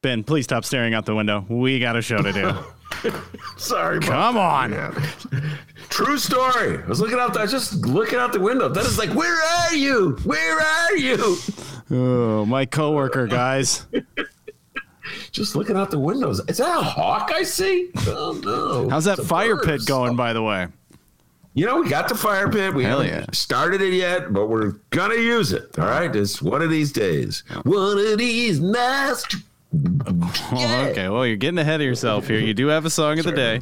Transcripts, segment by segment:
Ben, please stop staring out the window. We got a show to do. Sorry, Come on. True story. I was looking out. I was just looking out the window. That is like, where are you? Where are you? Oh, my coworker, guys. Just looking out the windows. Is that a hawk I see? Oh no. How's that fire bird. pit going, by the way? You know, we got the fire pit. We Hell haven't yeah. started it yet, but we're gonna use it. All right, it's one of these days. One of these nights. Oh, okay. Well, you're getting ahead of yourself here. You do have a song of the day.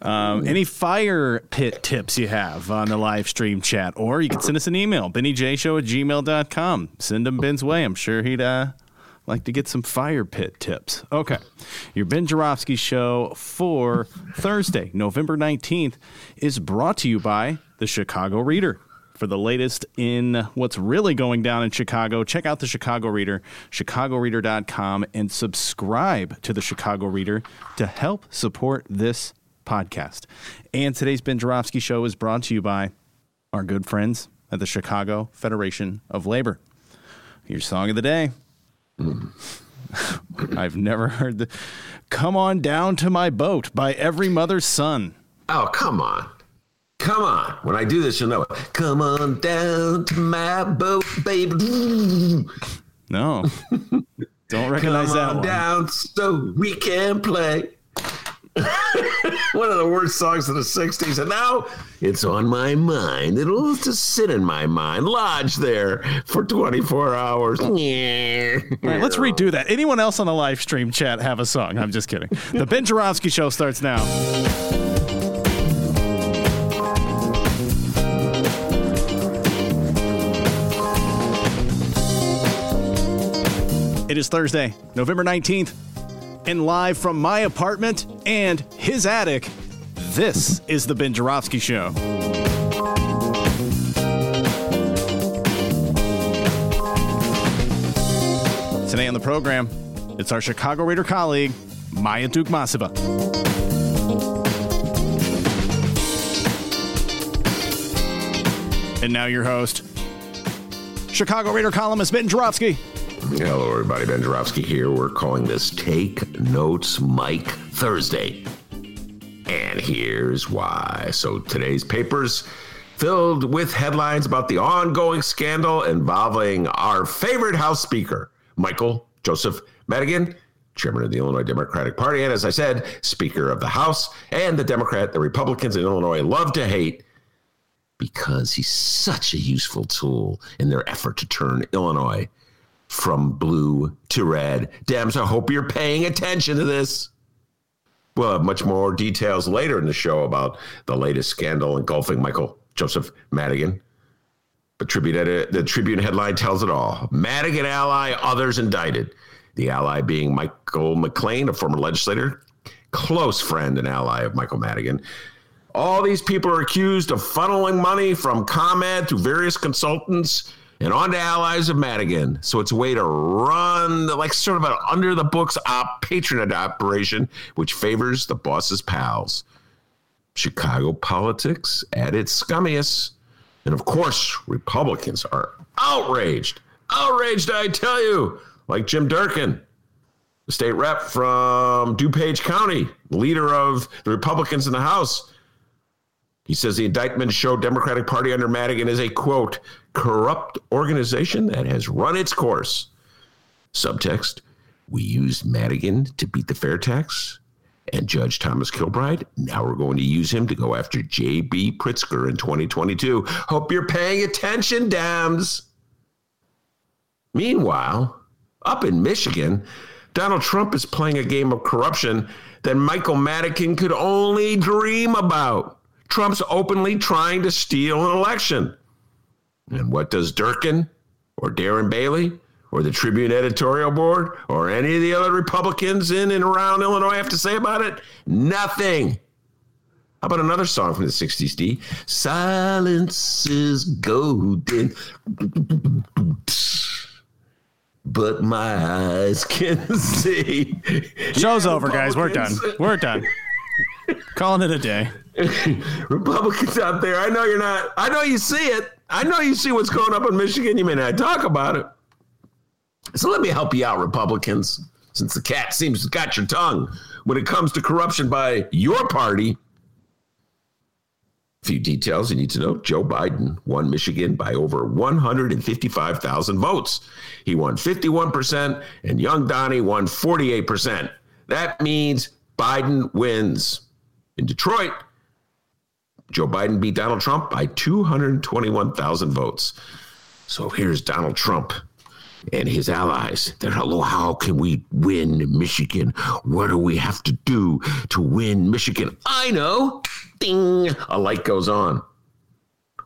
Um, any fire pit tips you have on the live stream chat, or you can send us an email, bennyjshow at gmail.com. Send them Ben's way. I'm sure he'd uh, like to get some fire pit tips. Okay. Your Ben Joravsky show for Thursday, November 19th, is brought to you by the Chicago Reader. For the latest in what's really going down in Chicago, check out the Chicago Reader, chicagoreader.com, and subscribe to the Chicago Reader to help support this podcast. And today's Ben Joravsky show is brought to you by our good friends at the Chicago Federation of Labor. Your song of the day. I've never heard the Come On Down to My Boat by Every Mother's Son. Oh, come on. Come on. When I do this, you'll know it. Come on down to my boat, baby. No. Don't recognize Come that on one. down so we can play. one of the worst songs of the 60s. And now it's on my mind. It'll just sit in my mind, lodge there for 24 hours. All right, let's redo that. Anyone else on the live stream chat have a song? I'm just kidding. The Ben Joravsky show starts now. It is Thursday, November 19th, and live from my apartment and his attic, this is the Ben Joravsky Show. Today on the program, it's our Chicago Reader colleague, Maya Dukmasova. And now your host, Chicago Reader columnist Ben Joravsky. Hello, everybody. Ben Joravsky here. We're calling this Take Notes Mike Thursday. And here's why. So today's papers filled with headlines about the ongoing scandal involving our favorite House Speaker, Michael Joseph Madigan, chairman of the Illinois Democratic Party, and as I said, Speaker of the House, and the Democrat the Republicans in Illinois love to hate because he's such a useful tool in their effort to turn Illinois from blue to red. Dems, I hope you're paying attention to this. We'll have much more details later in the show about the latest scandal engulfing Michael Joseph Madigan. But Tribune, the Tribune headline tells it all. Madigan ally, others indicted. The ally being Michael McClain, a former legislator, close friend and ally of Michael Madigan. All these people are accused of funneling money from ComEd to various consultants and on to allies of Madigan. So it's a way to run like sort of an under the books op patronage operation, which favors the boss's pals. Chicago politics at its scummiest. And of course, Republicans are outraged. Outraged, I tell you, like Jim Durkin, the state rep from DuPage County, leader of the Republicans in the House. He says the indictment showed Democratic Party under Madigan is a quote corrupt organization that has run its course. Subtext: We used Madigan to beat the fair tax, and Judge Thomas Kilbride. Now we're going to use him to go after J.B. Pritzker in 2022. Hope you're paying attention, Dems. Meanwhile, up in Michigan, Donald Trump is playing a game of corruption that Michael Madigan could only dream about. Trump's openly trying to steal an election. And what does Durkin or Darren Bailey or the Tribune editorial board or any of the other Republicans in and around Illinois have to say about it? Nothing. How about another song from the 60s, D? Silence is golden. But my eyes can see. Show's over, guys. We're done. We're done. Calling it a day. Republicans out there, I know you're not, I know you see it. I know you see what's going up in Michigan. You may not talk about it. So let me help you out, Republicans, since the cat seems to got your tongue when it comes to corruption by your party. A few details you need to know. Joe Biden won Michigan by over 155,000 votes. He won 51%, and Young Donnie won 48%. That means Biden wins. In Detroit, Joe Biden beat Donald Trump by 221,000 votes. So here's Donald Trump and his allies. They're like, how can we win Michigan? What do we have to do to win Michigan? I know. Ding. A light goes on.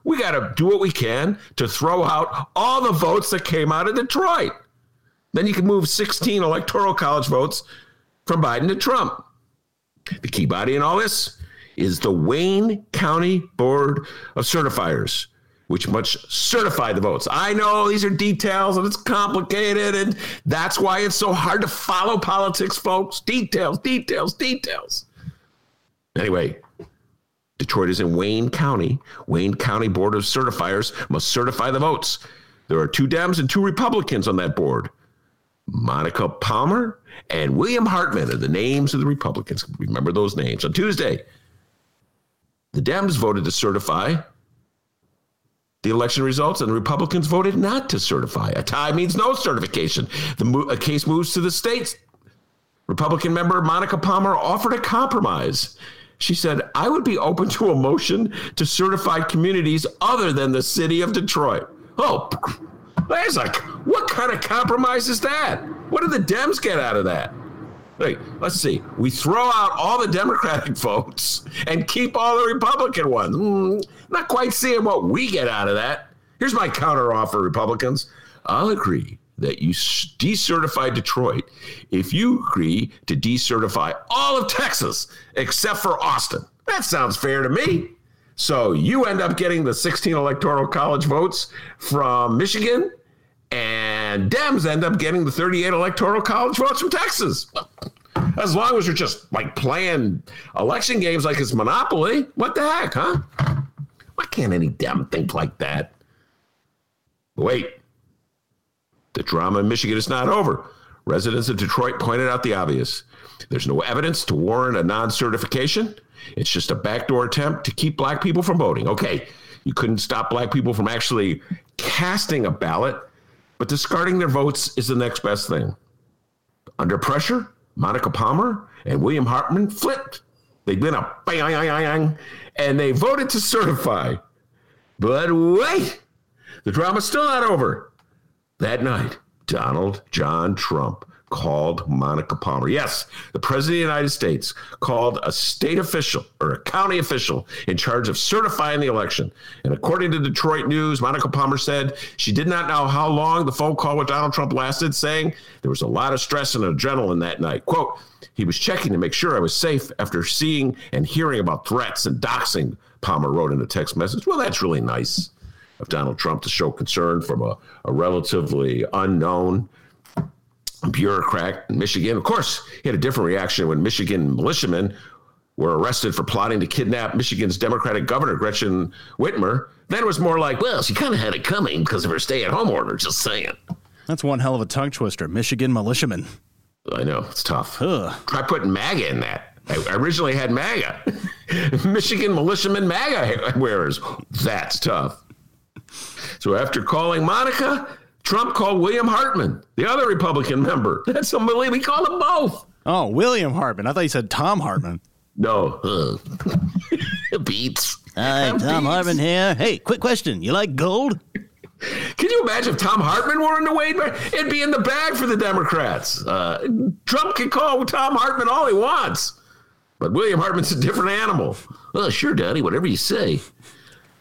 We got to do what we can to throw out all the votes that came out of Detroit. Then you can move 16 electoral college votes from Biden to Trump. The key body in all this is the Wayne County Board of Certifiers, which must certify the votes. I know these are details and it's complicated, and that's why it's so hard to follow politics, folks. Details, details, details. Anyway, Detroit is in Wayne County. Wayne County Board of Certifiers must certify the votes. There are two Dems and two Republicans on that board. Monica Palmer and William Hartman are the names of the Republicans. Remember those names. On Tuesday, the Dems voted to certify the election results, and the Republicans voted not to certify. A tie means no certification. The mo- a case moves to the states. Republican member Monica Palmer offered a compromise. She said, I would be open to a motion to certify communities other than the city of Detroit. Oh, there's like, what kind of compromise is that? What did the Dems get out of that? Wait, let's see. We throw out all the Democratic votes and keep all the Republican ones. Mm, not quite seeing what we get out of that. Here's my counteroffer, Republicans. I'll agree that you decertify Detroit if you agree to decertify all of Texas except for Austin. That sounds fair to me. So you end up getting the 16 electoral college votes from Michigan, and Dems end up getting the 38 electoral college votes from Texas. As long as you're just like playing election games like it's Monopoly, what the heck, huh? Why can't any Dem think like that? Wait, the drama in Michigan is not over. Residents of Detroit pointed out the obvious. There's no evidence to warrant a non certification. It's just a backdoor attempt to keep black people from voting. Okay, you couldn't stop black people from actually casting a ballot, but discarding their votes is the next best thing. Under pressure, Monica Palmer and William Hartman flipped. They've been a bang, and they voted to certify. But wait, the drama's still not over. That night, Donald John Trump called Monica Palmer. Yes, the President of the United States called a state official or a county official in charge of certifying the election. And according to Detroit News, Monica Palmer said she did not know how long the phone call with Donald Trump lasted, saying there was a lot of stress and adrenaline that night. Quote, he was checking to make sure I was safe after seeing and hearing about threats and doxing, Palmer wrote in a text message. Well, that's really nice of Donald Trump to show concern from a, a relatively unknown bureaucrat in Michigan. Of course, he had a different reaction when Michigan militiamen were arrested for plotting to kidnap Michigan's Democratic governor, Gretchen Whitmer. Then it was more like, well, she kind of had it coming because of her stay at home order, just saying. That's one hell of a tongue twister. Michigan militiamen. I know, it's tough. Ugh. Try putting MAGA in that. I originally had MAGA. Michigan militiamen MAGA wearers. That's tough. So after calling Monica, Trump called William Hartman, the other Republican member. That's unbelievable. He called them both. Oh, William Hartman. I thought you said Thom Hartmann. No, uh, beats. Hi, Thom Hartmann here. Hey, quick question. You like gold? Can you imagine if Thom Hartmann were in the Wade? It'd be in the bag for the Democrats. Uh, Trump can call Thom Hartmann all he wants, but William Hartman's a different animal. Oh, sure, Daddy, whatever you say.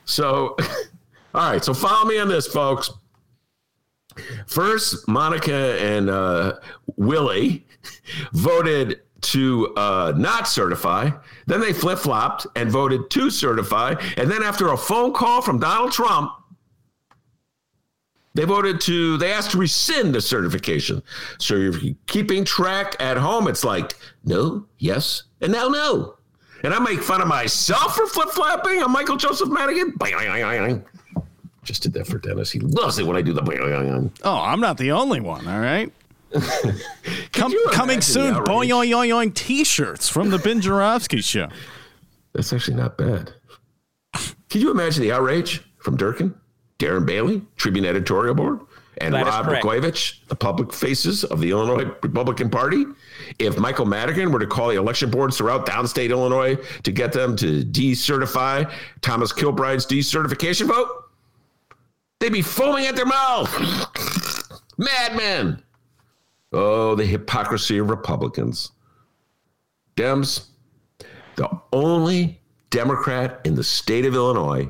So, all right. So follow me on this, folks. First, Monica and uh, Willie voted to uh, not certify. Then they flip flopped and voted to certify. And then, after a phone call from Donald Trump, they voted to, they asked to rescind the certification. So you're keeping track at home. It's like, no, yes, and now no. And I make fun of myself for flip flopping. I'm Michael Joseph Madigan. Just did that for Dennis. He loves it when I do the. Oh, I'm not the only one, all right? Come, coming soon, boing, yoing, yoing, yoing t shirts from the Ben Joravsky show. That's actually not bad. Can you imagine the outrage from Durkin? Darren Bailey, Tribune editorial board, and That is Rob correct. The public faces of the Illinois Republican Party. If Michael Madigan were to call the election boards throughout downstate Illinois to get them to decertify Thomas Kilbride's decertification vote, they'd be foaming at their mouth. Madmen. Oh, the hypocrisy of Republicans. Dems, the only Democrat in the state of Illinois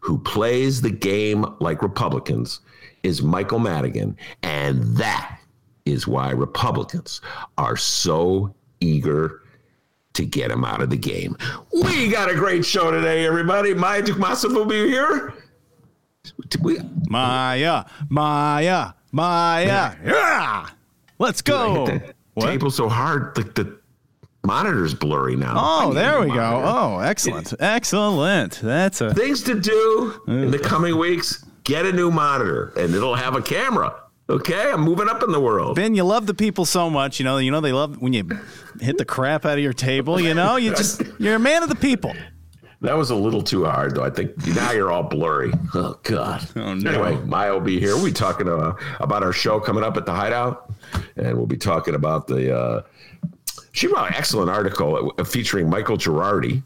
who plays the game like Republicans is Michael Madigan. And that is why Republicans are so eager to get him out of the game. We got a great show today, everybody. Maya Dukmasov will be here. We, Maya, Maya, Maya. Yeah. Let's go. that table so hard, like the monitor's blurry now. Oh, there we go. Oh, excellent. Excellent. That's a. things to do in the coming weeks. Get a new monitor, and it'll have a camera. Okay, I'm moving up in the world. Ben, you love the people so much. You know, you know they love when you hit the crap out of your table. You know, you just you're a man of the people. That was a little too hard, though. I think now you're all blurry. Oh God. Oh, no. Anyway, Maya will be here. We'll be talking uh, about our show coming up at the Hideout, and we'll be talking about the. Uh, she wrote an excellent article uh, featuring Michael Girardi,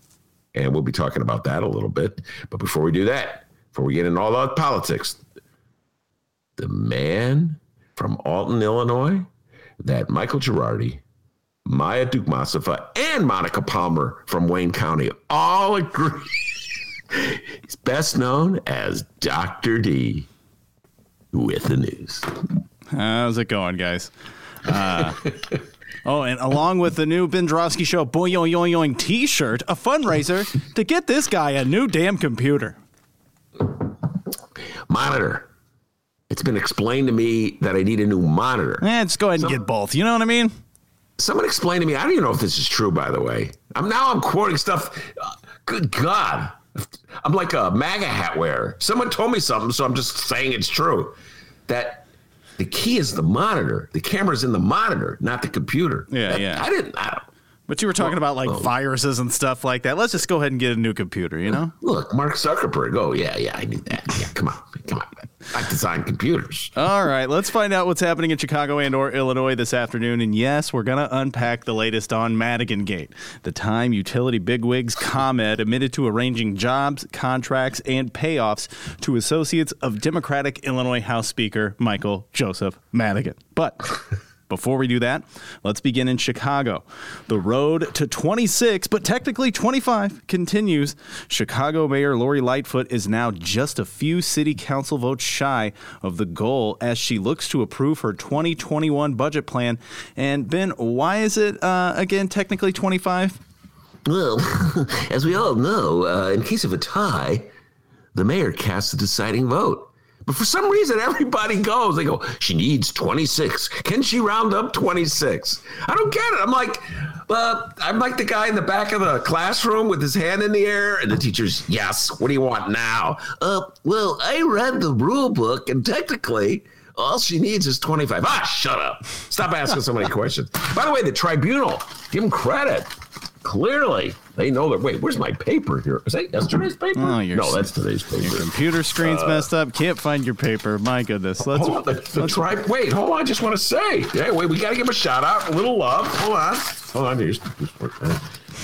and we'll be talking about that a little bit. But before we do that, before we get into all that politics, the man from Alton, Illinois, that Michael Girardi, Maya Dukmasova, and Monica Palmer from Wayne County all agree. He's best known as Dr. D with the news. How's it going, guys? Uh, oh, and along with the new Ben Drosky Show Boy Yoing Yoing t shirt, a fundraiser to get this guy a new damn computer. Monitor. It's been explained to me that I need a new monitor. Eh, just go ahead and get both. You know what I mean? Someone explained to me. I don't even know if this is true, by the way. I'm now I'm quoting stuff. uh, good God, I'm like a MAGA hat wearer. Someone told me something, so I'm just saying it's true. That the key is the monitor. The camera's in the monitor, not the computer. Yeah, That- yeah. I didn't. I don't, But you were talking about like viruses and stuff like that. Let's just go ahead and get a new computer, you know? look, Mark Zuckerberg. Oh yeah, yeah, I need that. Yeah, come on, come on. I design computers. All right, let's find out what's happening in Chicago and or Illinois this afternoon. And yes, we're going to unpack the latest on Madigan Gate. The time utility bigwigs ComEd admitted to arranging jobs, contracts, and payoffs to associates of Democratic Illinois House Speaker Michael Joseph Madigan. But before we do that, let's begin in Chicago. The road to 26, but technically 25, continues. Chicago Mayor Lori Lightfoot is now just a few city council votes shy of the goal as she looks to approve her 2021 budget plan. And Ben, why is it uh, again technically 25? Well, as we all know, uh, in case of a tie, the mayor casts the deciding vote. But for some reason, everybody goes. They go, she needs 26. Can she round up 26? I don't get it. I'm like, uh, I'm like the guy in the back of the classroom with his hand in the air, and the teacher's, yes, what do you want now? Uh, well, I read the rule book, and technically, all she needs is 25. Ah, shut up. Stop asking so many questions. By the way, the tribunal, give them credit. Clearly, They know that. Wait, where's my paper here? Is that yesterday's paper? Oh, no, that's today's paper. Your computer screen's messed up. Can't find your paper. My goodness. Let's. Hold on, the, the tri- wait, hold on. I just want to say, yeah, wait, we got to give a shout out, a little love. Hold on, hold on. Here's,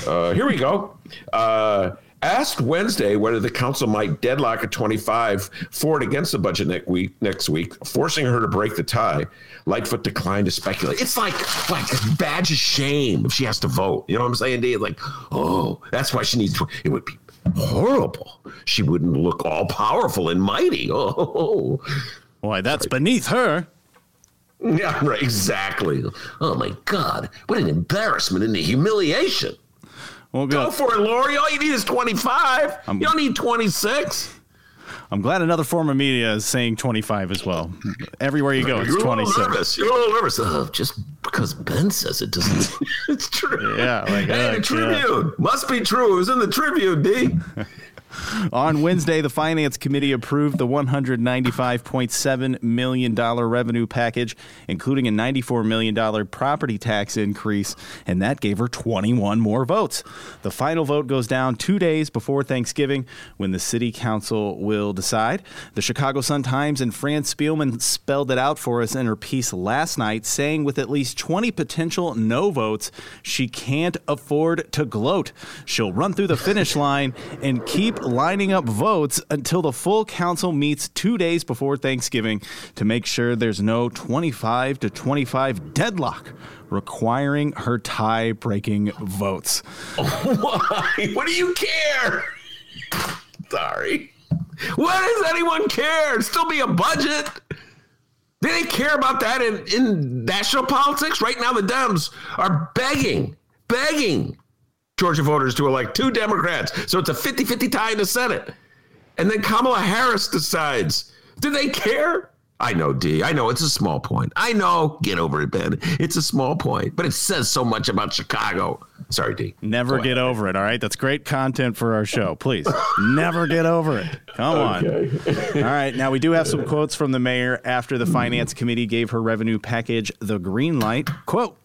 uh, here we go. Uh, asked Wednesday whether the council might deadlock at 25 for it against the budget next week, next week, forcing her to break the tie. Lightfoot declined to speculate. It's like like a badge of shame if she has to vote. You know what I'm saying, Dave? Like, oh, that's why she needs to. It would be horrible. She wouldn't look all powerful and mighty. Oh, Why, that's beneath her. yeah, right. Exactly. Oh my God! What an embarrassment and a humiliation. Well, Go for it, Lori. All you need is 25. you don't need 26. I'm glad another form of media is saying 25 as well. Everywhere you go, it's You're a little nervous. You're a little nervous. Oh, just because Ben says it doesn't. it's true. Yeah, like, hey, uh, the Tribune must be true. It was in the Tribune, D. On Wednesday, the Finance Committee approved the $195.7 million revenue package, including a $94 million property tax increase, and that gave her 21 more votes. The final vote goes down two days before Thanksgiving when the City Council will decide. The Chicago Sun-Times and Fran Spielman spelled it out for us in her piece last night, saying with at least 20 potential no votes, she can't afford to gloat. She'll run through the finish line and keep lining up votes until the full council meets two days before Thanksgiving to make sure there's no 25 to 25 deadlock requiring her tie breaking votes. Why? What do you care? Sorry. What does anyone care? Still be a budget. They care about that in, in national politics? Right now, the Dems are begging, begging Georgia voters to elect two Democrats. So it's a 50 50 tie in the Senate. And then Kamala Harris decides. Do they care? I know, D. I know it's a small point. I know. Get over it, Ben. It's a small point, but it says so much about Chicago. Sorry, D. Never get over it, all right? That's great content for our show. Please, never get over it. Come on. All right, now we do have some quotes from the mayor after the finance committee gave her revenue package the green light. Quote,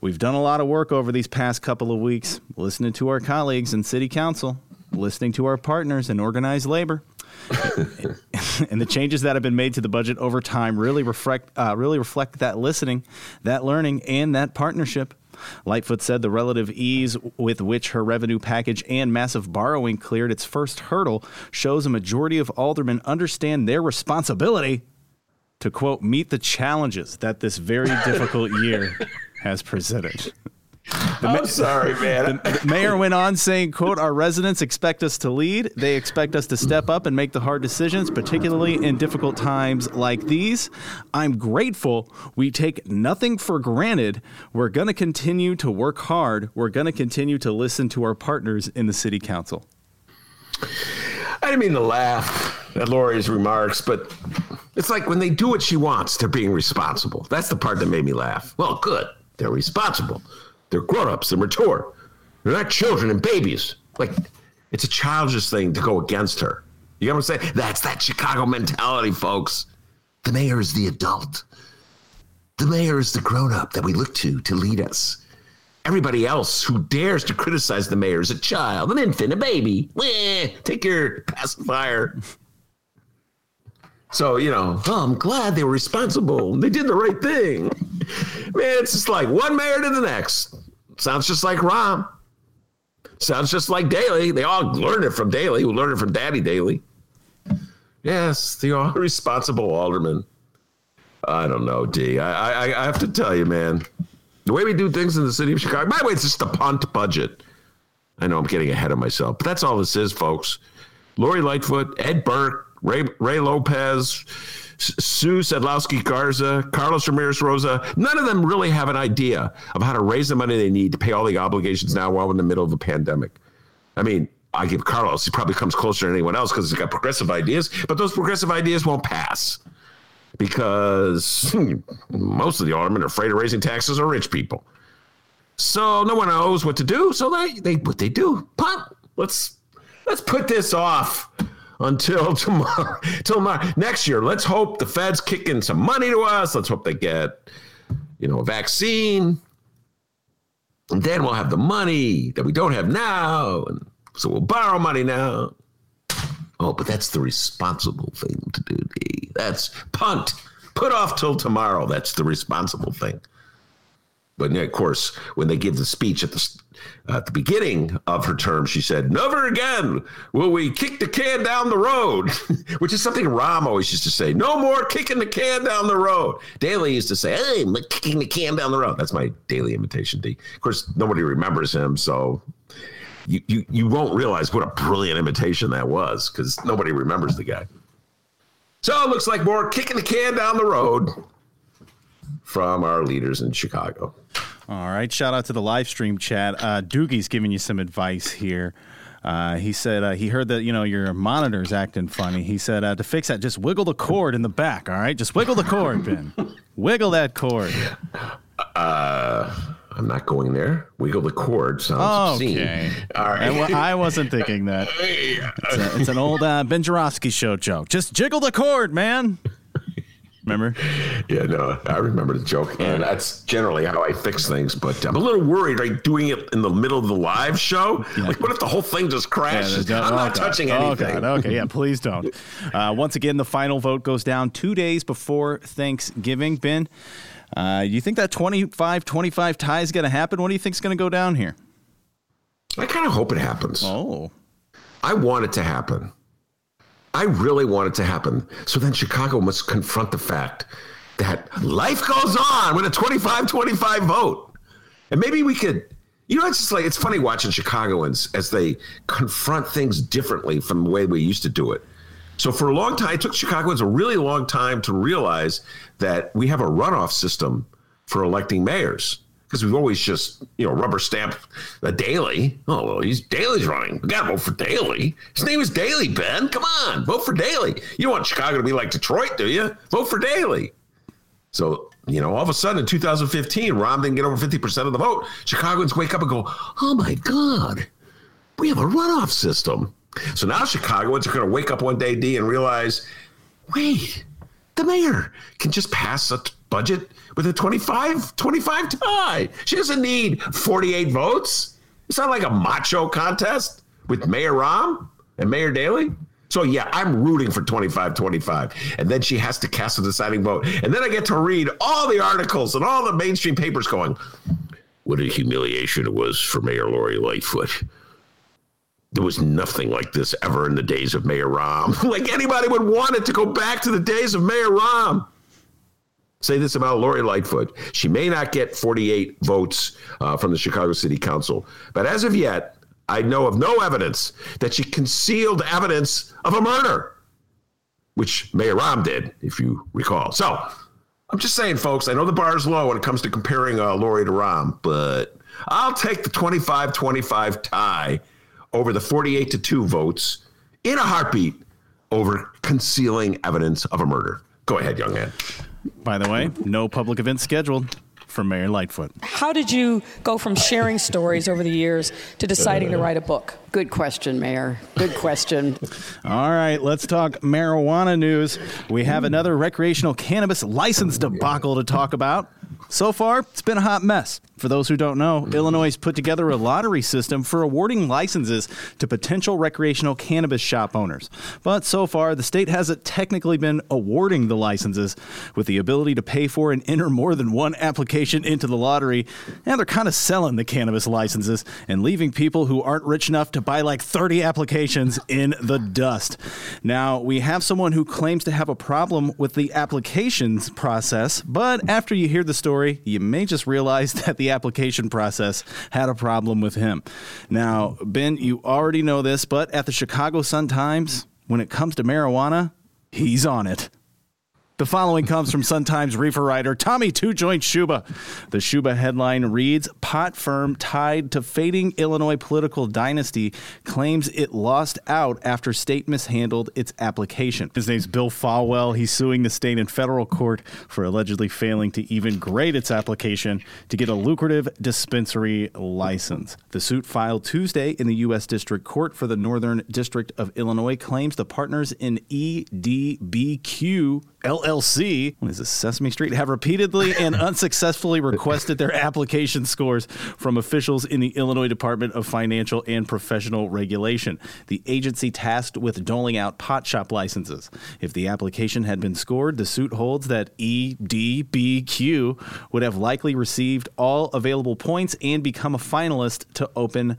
We've done a lot of work over these past couple of weeks, listening to our colleagues in city council, listening to our partners in organized labor. and the changes that have been made to the budget over time really reflect uh, really reflect that listening, that learning, and that partnership. Lightfoot said the relative ease with which her revenue package and massive borrowing cleared its first hurdle shows a majority of aldermen understand their responsibility to quote meet the challenges that this very difficult year has presented. I'm sorry, man. The mayor went on saying, quote, our residents expect us to lead. They expect us to step up and make the hard decisions, particularly in difficult times like these. I'm grateful. We take nothing for granted. We're going to continue to work hard. We're going to continue to listen to our partners in the city council. I didn't mean to laugh at Lori's remarks, but it's like when they do what she wants, they're being responsible. That's the part that made me laugh. Well, good. They're responsible. They're grown ups. They're mature. They're not children and babies. Like, it's a childish thing to go against her. You know what I'm saying? That's that Chicago mentality, folks. The mayor is the adult. The mayor is the grown up that we look to to lead us. Everybody else who dares to criticize the mayor is a child, an infant, a baby. Meh, take your pacifier. So, you know, oh, I'm glad they were responsible. They did the right thing. Man, it's just like one mayor to the next. Sounds just like Rahm. Sounds just like Daley. They all learned it from Daley, who learned it from Daddy Daley. Yes, the all responsible alderman. I don't know, D. I, I, I have to tell you, man. The way we do things in the city of Chicago. By the way, it's just a punt budget. I know I'm getting ahead of myself, but that's all this is, folks. Lori Lightfoot, Ed Burke, Ray, Ray Lopez, Sue Sadlowski Garza, Carlos Ramirez Rosa. None of them really have an idea of how to raise the money they need to pay all the obligations now while in the middle of a pandemic. I mean, I give Carlos, he probably comes closer than anyone else because he's got progressive ideas, but those progressive ideas won't pass because hmm, most of the aldermen are afraid of raising taxes or rich people. So no one knows what to do. So they, they what they do, pop, Let's let's put this off until tomorrow. Tomorrow. next year. Let's hope the Feds kick in some money to us. Let's hope they get, you know, a vaccine. And then we'll have the money that we don't have now. And so we'll borrow money now. Oh, but that's the responsible thing to do, D. That's punt. Put off till tomorrow. That's the responsible thing. But of course, when they give the speech at the at the beginning of her term, she said, "Never again will we kick the can down the road," which is something Rahm always used to say. No more kicking the can down the road. Daley used to say, "Hey, I'm kicking the can down the road." That's my Daley imitation. D. Of course, nobody remembers him, so you you, you won't realize what a brilliant imitation that was because nobody remembers the guy. So it looks like more kicking the can down the road from our leaders in Chicago. All right. Shout out to the live stream chat. Uh, Doogie's giving you some advice here. Uh, he said uh, he heard that you know your monitor's acting funny. He said uh, to fix that, just wiggle the cord in the back. All right, just wiggle the cord, Ben. wiggle that cord. Uh, I'm not going there. Wiggle the cord sounds Okay. obscene. All right. I wasn't thinking that. It's, a, it's an old uh, Ben Joravsky show joke. Just jiggle the cord, man. Remember? Yeah, no, I remember the joke, and that's generally how I fix things. But I'm a little worried, like doing it in the middle of the live show. Like, what if the whole thing just crashes? no- I'm oh, not God. touching Oh, anything. God. Okay, yeah, please don't. Uh, once again, the final vote goes down two days before Thanksgiving. Ben, uh, you think that 25 25 tie is going to happen? What do you think is going to go down here? I kind of hope it happens. Oh. I want it to happen. I really want it to happen. So then Chicago must confront the fact that life goes on with a 25 25 vote. And maybe we could, you know, it's just like, it's funny watching Chicagoans as they confront things differently from the way we used to do it. So for a long time, it took Chicagoans a really long time to realize that we have a runoff system for electing mayors because we've always just you know rubber stamp a Daley. Oh well, he's Daley's running. We got to vote for Daley. His name is Daley. Ben, come on, vote for Daley. You don't want Chicago to be like Detroit, do you? Vote for Daley. So you know, all of a sudden in 2015, Rahm didn't get over 50 percent of the vote. Chicagoans wake up and go, "Oh my God, we have a runoff system." So now Chicagoans are going to wake up one day, D, and realize, wait, the mayor can just pass a t- budget with a 25 25 tie. She doesn't need 48 votes. It's not like a macho contest with Mayor Rahm and Mayor Daley. So yeah, I'm rooting for 25 25. And then she has to cast a deciding vote. And then I get to read all the articles and all the mainstream papers going, what a humiliation it was for Mayor Lori Lightfoot. There was nothing like this ever in the days of Mayor Rahm. like anybody would want it to go back to the days of Mayor Rahm. Say this about Lori Lightfoot. She may not get 48 votes uh, from the Chicago City Council, but as of yet, I know of no evidence that she concealed evidence of a murder, which Mayor Rahm did, if you recall. So I'm just saying, folks, I know the bar is low when it comes to comparing uh, Lori to Rahm, but I'll take the 25 25 tie over the 48 to 2 votes in a heartbeat over concealing evidence of a murder. Go ahead, young man. By the way, no public events scheduled for Mayor Lightfoot. How did you go from sharing stories over the years to deciding to write a book? Good question, Mayor. Good question. All right, let's talk marijuana news. We have another recreational cannabis license debacle to talk about. So far, it's been a hot mess. For those who don't know, Illinois has put together a lottery system for awarding licenses to potential recreational cannabis shop owners. But so far, the state hasn't technically been awarding the licenses with the ability to pay for and enter more than one application into the lottery. And they're kind of selling the cannabis licenses and leaving people who aren't rich enough to buy like 30 applications in the dust. Now, we have someone who claims to have a problem with the applications process, but after you hear the story, you may just realize that the application process had a problem with him. Now, Ben, you already know this, but at the Chicago Sun-Times, when it comes to marijuana, he's on it. The following comes from Sun Times reefer writer Tommy Two Joint Schuba. The Schuba headline reads Pot firm tied to fading Illinois political dynasty claims it lost out after state mishandled its application. His name's Bill Fawell. He's suing the state in federal court for allegedly failing to even grade its application to get a lucrative dispensary license. The suit filed Tuesday in the U.S. District Court for the Northern District of Illinois claims the partners in EDBQ LLC, what is this, Sesame Street, have repeatedly and unsuccessfully requested their application scores from officials in the Illinois Department of Financial and Professional Regulation, the agency tasked with doling out pot shop licenses. If the application had been scored, the suit holds that EDBQ would have likely received all available points and become a finalist to open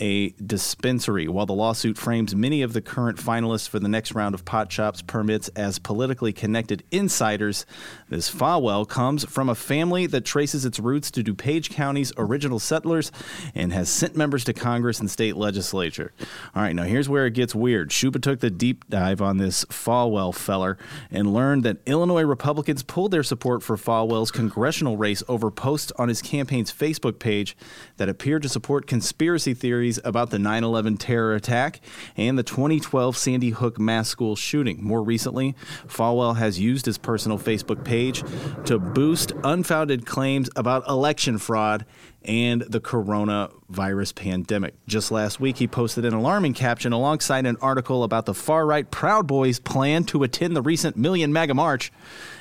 a dispensary. While the lawsuit frames many of the current finalists for the next round of pot shops permits as politically connected insiders, this Fawell comes from a family that traces its roots to DuPage County's original settlers and has sent members to Congress and state legislature. All right, now here's where it gets weird. Schuba took the deep dive on this Fawell feller and learned that Illinois Republicans pulled their support for Fawell's congressional race over posts on his campaign's Facebook page that appeared to support conspiracy theories about the 9 11 terror attack and the 2012 Sandy Hook mass school shooting. More recently, Fawell has used his personal Facebook page to boost unfounded claims about election fraud and the coronavirus pandemic. Just last week, he posted an alarming caption alongside an article about the far right Proud Boys' plan to attend the recent Million MAGA March.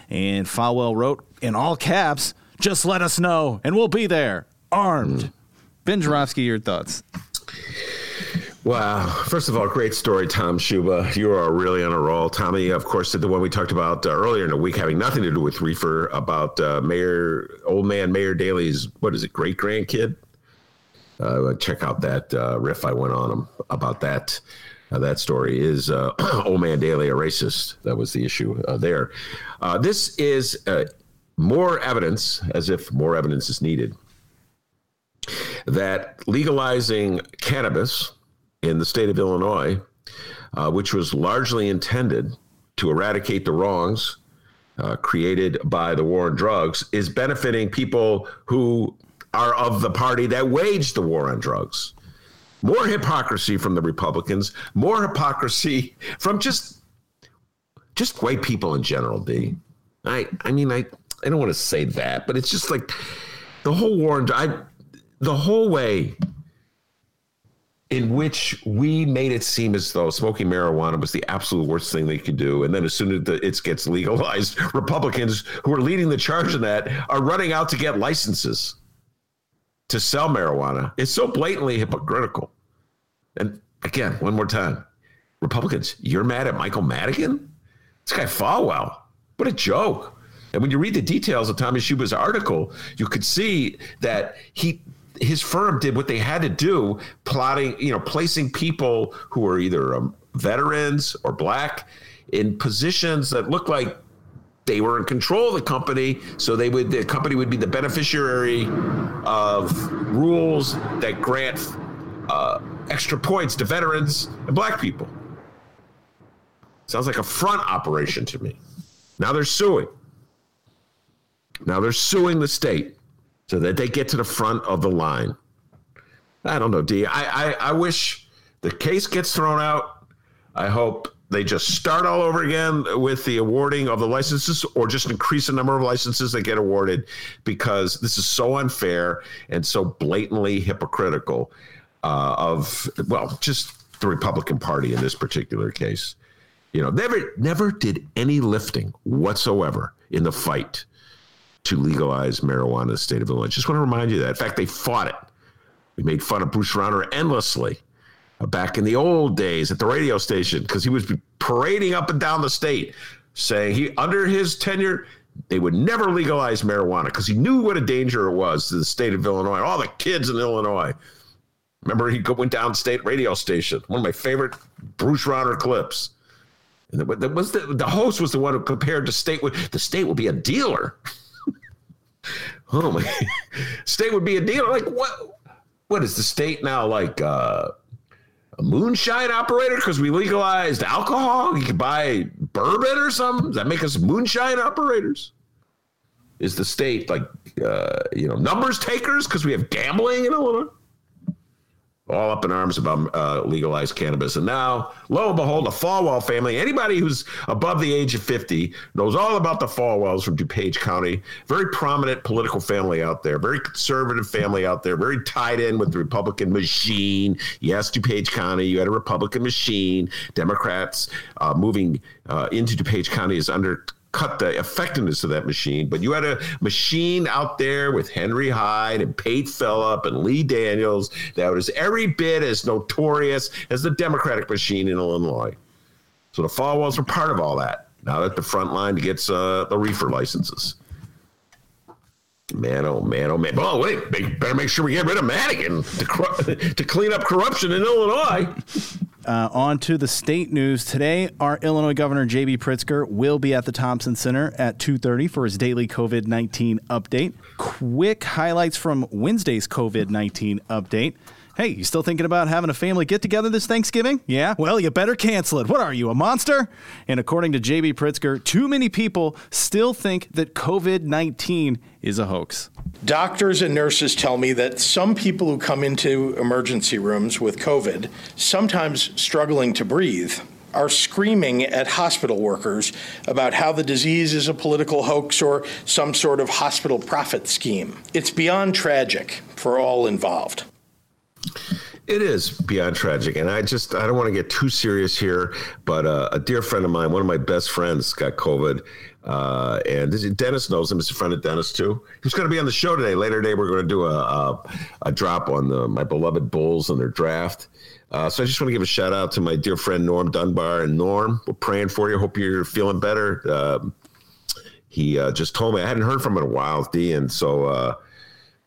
And Fawell wrote in all caps, just let us know and we'll be there, armed. Mm. Ben Joravsky, your thoughts? Wow. First of all, great story, Tom Schuba. You are really on a roll. Tommy, of course, did the one we talked about uh, earlier in the week, having nothing to do with reefer, about uh, Mayor, old man Mayor Daley's, what is it, great grandkid? Uh, check out that uh, riff I went on him about that. Uh, that story is uh, old man Daley a racist. That was the issue there. this is more evidence, as if more evidence is needed, that legalizing cannabis in the state of Illinois, uh, which was largely intended to eradicate the wrongs uh, created by the war on drugs, is benefiting people who are of the party that waged the war on drugs. More hypocrisy from the Republicans, more hypocrisy from just just white people in general, D. I I mean I I don't want to say that, but it's just like the whole war on I the whole way in which we made it seem as though smoking marijuana was the absolute worst thing they could do. And then as soon as it gets legalized, Republicans who are leading the charge in that are running out to get licenses to sell marijuana. It's so blatantly hypocritical. And again, one more time Republicans, you're mad at Michael Madigan? This guy Fawell. What a joke. And when you read the details of Thomas Schuba's article, you could see that he his firm did what they had to do, plotting, you know, placing people who are either um, veterans or black in positions that look like they were in control of the company, so they would the company would be the beneficiary of rules that grant uh, extra points to veterans and black people. Sounds like a front operation to me. Now they're suing. Now they're suing the state so that they get to the front of the line. I don't know, D. I, I, I wish the case gets thrown out. I hope they just start all over again with the awarding of the licenses or just increase the number of licenses that get awarded because this is so unfair and so blatantly hypocritical uh, of, well, just the Republican Party in this particular case. You know, never never did any lifting whatsoever in the fight to legalize marijuana in the state of Illinois. Just want to remind you that. In fact, they fought it. We made fun of Bruce Rauner endlessly uh, back in the old days at the radio station because he was parading up and down the state saying he under his tenure they would never legalize marijuana because he knew what a danger it was to the state of Illinois, all the kids in Illinois. Remember, he went down state radio station. One of my favorite Bruce Rauner clips. And the, was the, the host was the one who compared the state with the state will be a dealer. Oh my, state would be a deal. Like what? What is the state now like? Uh, a moonshine operator because we legalized alcohol. You can buy bourbon or something. Does that make us moonshine operators? Is the state like uh, you know numbers takers because we have gambling in Illinois? All up in arms about uh, legalized cannabis. And now, lo and behold, the Fawell family, anybody who's above the age of 50 knows all about the Fawells from DuPage County. Very prominent political family out there, very conservative family out there, very tied in with the Republican machine. Yes, DuPage County, you had a Republican machine. Democrats uh, moving uh, into DuPage County is under cut the effectiveness of that machine, but you had a machine out there with Henry Hyde and Pate Philip and Lee Daniels that was every bit as notorious as the Democratic machine in Illinois. So the Fawells were part of all that. Now that the front line gets uh, the reefer licenses. Man, oh man, oh man. Oh, wait, better make sure we get rid of Madigan to, to clean up corruption in Illinois. Uh, on to the state news today. Our Illinois Governor J.B. Pritzker will be at the Thompson Center at 2:30 for his daily COVID-19 update. Quick highlights from Wednesday's COVID-19 update. Hey, you still thinking about having a family get together this Thanksgiving? Yeah? Well, you better cancel it. What are you, a monster? And according to JB Pritzker, too many people still think that COVID 19 is a hoax. Doctors and nurses tell me that some people who come into emergency rooms with COVID, sometimes struggling to breathe, are screaming at hospital workers about how the disease is a political hoax or some sort of hospital profit scheme. It's beyond tragic for all involved. It is beyond tragic, and I just I don't want to get too serious here, but uh, a dear friend of mine, one of my best friends, got COVID, uh, and this, Dennis knows him. He's a friend of Dennis too. He's going to be on the show today. Later today, we're going to do a, a, a drop on the, my beloved Bulls and their draft. Uh, so I just want to give a shout out to my dear friend Norm Dunbar and Norm. We're praying for you. Hope you're feeling better. Um, he uh, just told me I hadn't heard from him in a while, D, and so uh,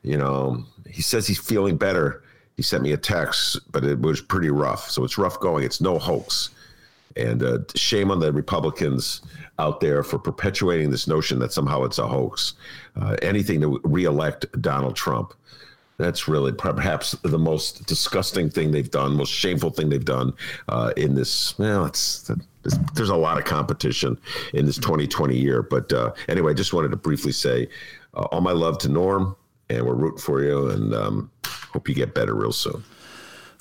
you know he says he's feeling better he sent me a text, but it was pretty rough. So it's rough going. It's no hoax. And uh, shame on the Republicans out there for perpetuating this notion that somehow it's a hoax. Uh, anything to reelect Donald Trump. That's really perhaps the most disgusting thing they've done, most shameful thing they've done uh, in this. Well, it's there's a lot of competition in this 2020 year. But uh, anyway, I just wanted to briefly say uh, all my love to Norm, and we're rooting for you. And um, Hope you get better real soon.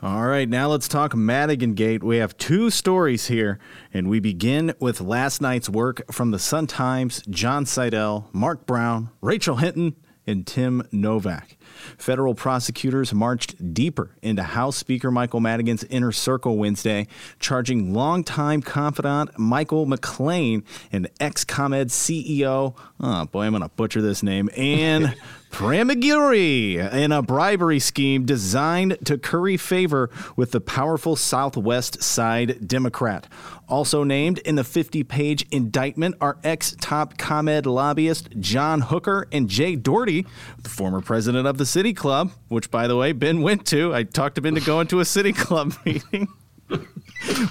All right, now let's talk Madigan Gate. We have two stories here, and we begin with last night's work from the Sun Times, Jon Seidel, Mark Brown, Rachel Hinton, and Tim Novak. Federal prosecutors marched deeper into House Speaker Michael Madigan's inner circle Wednesday, charging longtime confidant Michael McClain and ex ComEd CEO, oh boy, I'm going to butcher this name, and Pramaggiore in a bribery scheme designed to curry favor with the powerful Southwest Side Democrat. Also named in the 50 page indictment are ex top ComEd lobbyist John Hooker and Jay Doherty, the former president of the City Club, which, by the way, Ben went to. I talked into going to a City Club meeting.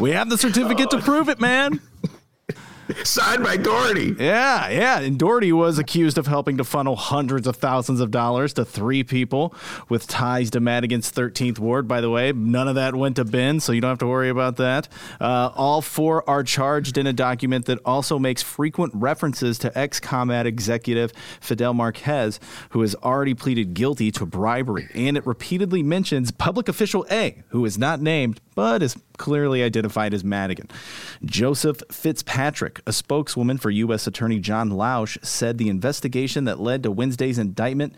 we have the certificate to prove it, man. Signed by Doherty. Yeah, yeah. And Doherty was accused of helping to funnel hundreds of thousands of dollars to three people with ties to Madigan's 13th Ward, by the way. None of that went to Ben, so you don't have to worry about that. Uh, all four are charged in a document that also makes frequent references to ex ComEd executive Fidel Marquez, who has already pleaded guilty to bribery. And it repeatedly mentions public official A, who is not named, but is clearly identified as Madigan. Joseph Fitzpatrick, a spokeswoman for U.S. Attorney John Lausch, said the investigation that led to Wednesday's indictment,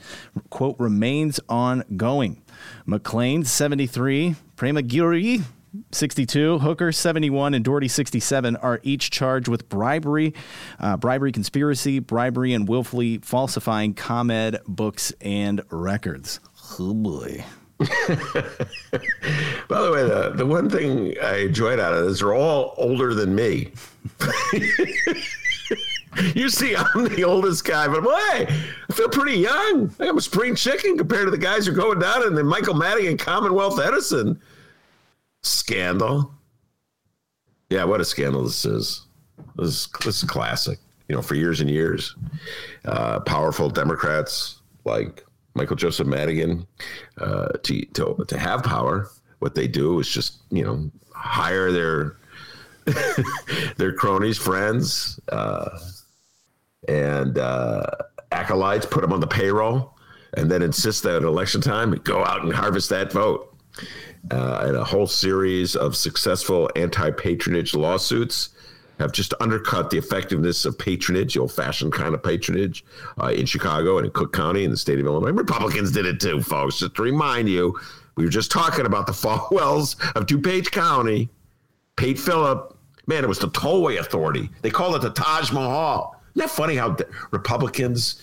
quote, remains ongoing. McClain, 73, Pramaggiore, 62, Hooker 71, and Doherty 67 are each charged with bribery, uh, bribery conspiracy, bribery, and willfully falsifying ComEd books and records. Oh boy. By the way, the, the one thing I enjoyed out of this, they're all older than me. you see, I'm the oldest guy, but hey, I feel pretty young. I'm a spring chicken compared to the guys who are going down in the Michael Madigan and Commonwealth Edison scandal. Yeah, what a scandal this is. This is, this is classic. You know, for years and years, uh, powerful Democrats like Michael Joseph Madigan uh, to, to to have power. What they do is just you know hire their their cronies, friends, uh, and uh, acolytes, put them on the payroll, and then insist that at election time go out and harvest that vote. Uh, and a whole series of successful anti-patronage lawsuits have just undercut the effectiveness of patronage, old fashioned kind of patronage uh, in Chicago and in Cook County and the state of Illinois. Republicans did it too, folks. Just to remind you, we were just talking about the Fawells of DuPage County. Pate Philip, man, it was the tollway authority. They called it the Taj Mahal. Isn't that funny how Republicans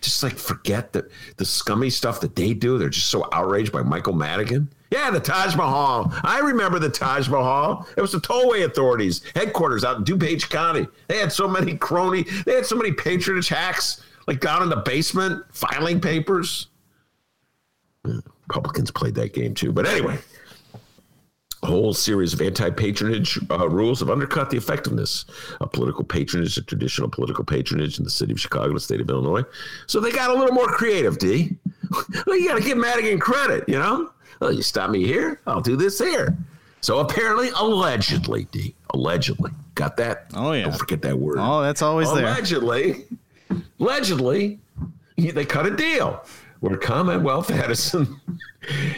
just like forget the, the scummy stuff that they do? They're just so outraged by Michael Madigan. Yeah, the Taj Mahal. I remember the Taj Mahal. It was the tollway authorities headquarters out in DuPage County. They had so many crony, they had so many patronage hacks, like down in the basement, filing papers. Republicans played that game too. But anyway, a whole series of anti-patronage uh, rules have undercut the effectiveness of political patronage, the traditional political patronage in the city of Chicago, the state of Illinois. So they got a little more creative, D. you got to give Madigan credit, you know? Oh, you stop me here, I'll do this here. So apparently, allegedly, D, allegedly, got that? Oh yeah, don't forget that word. Oh, that's always allegedly, there. Allegedly, allegedly, they cut a deal where Commonwealth Edison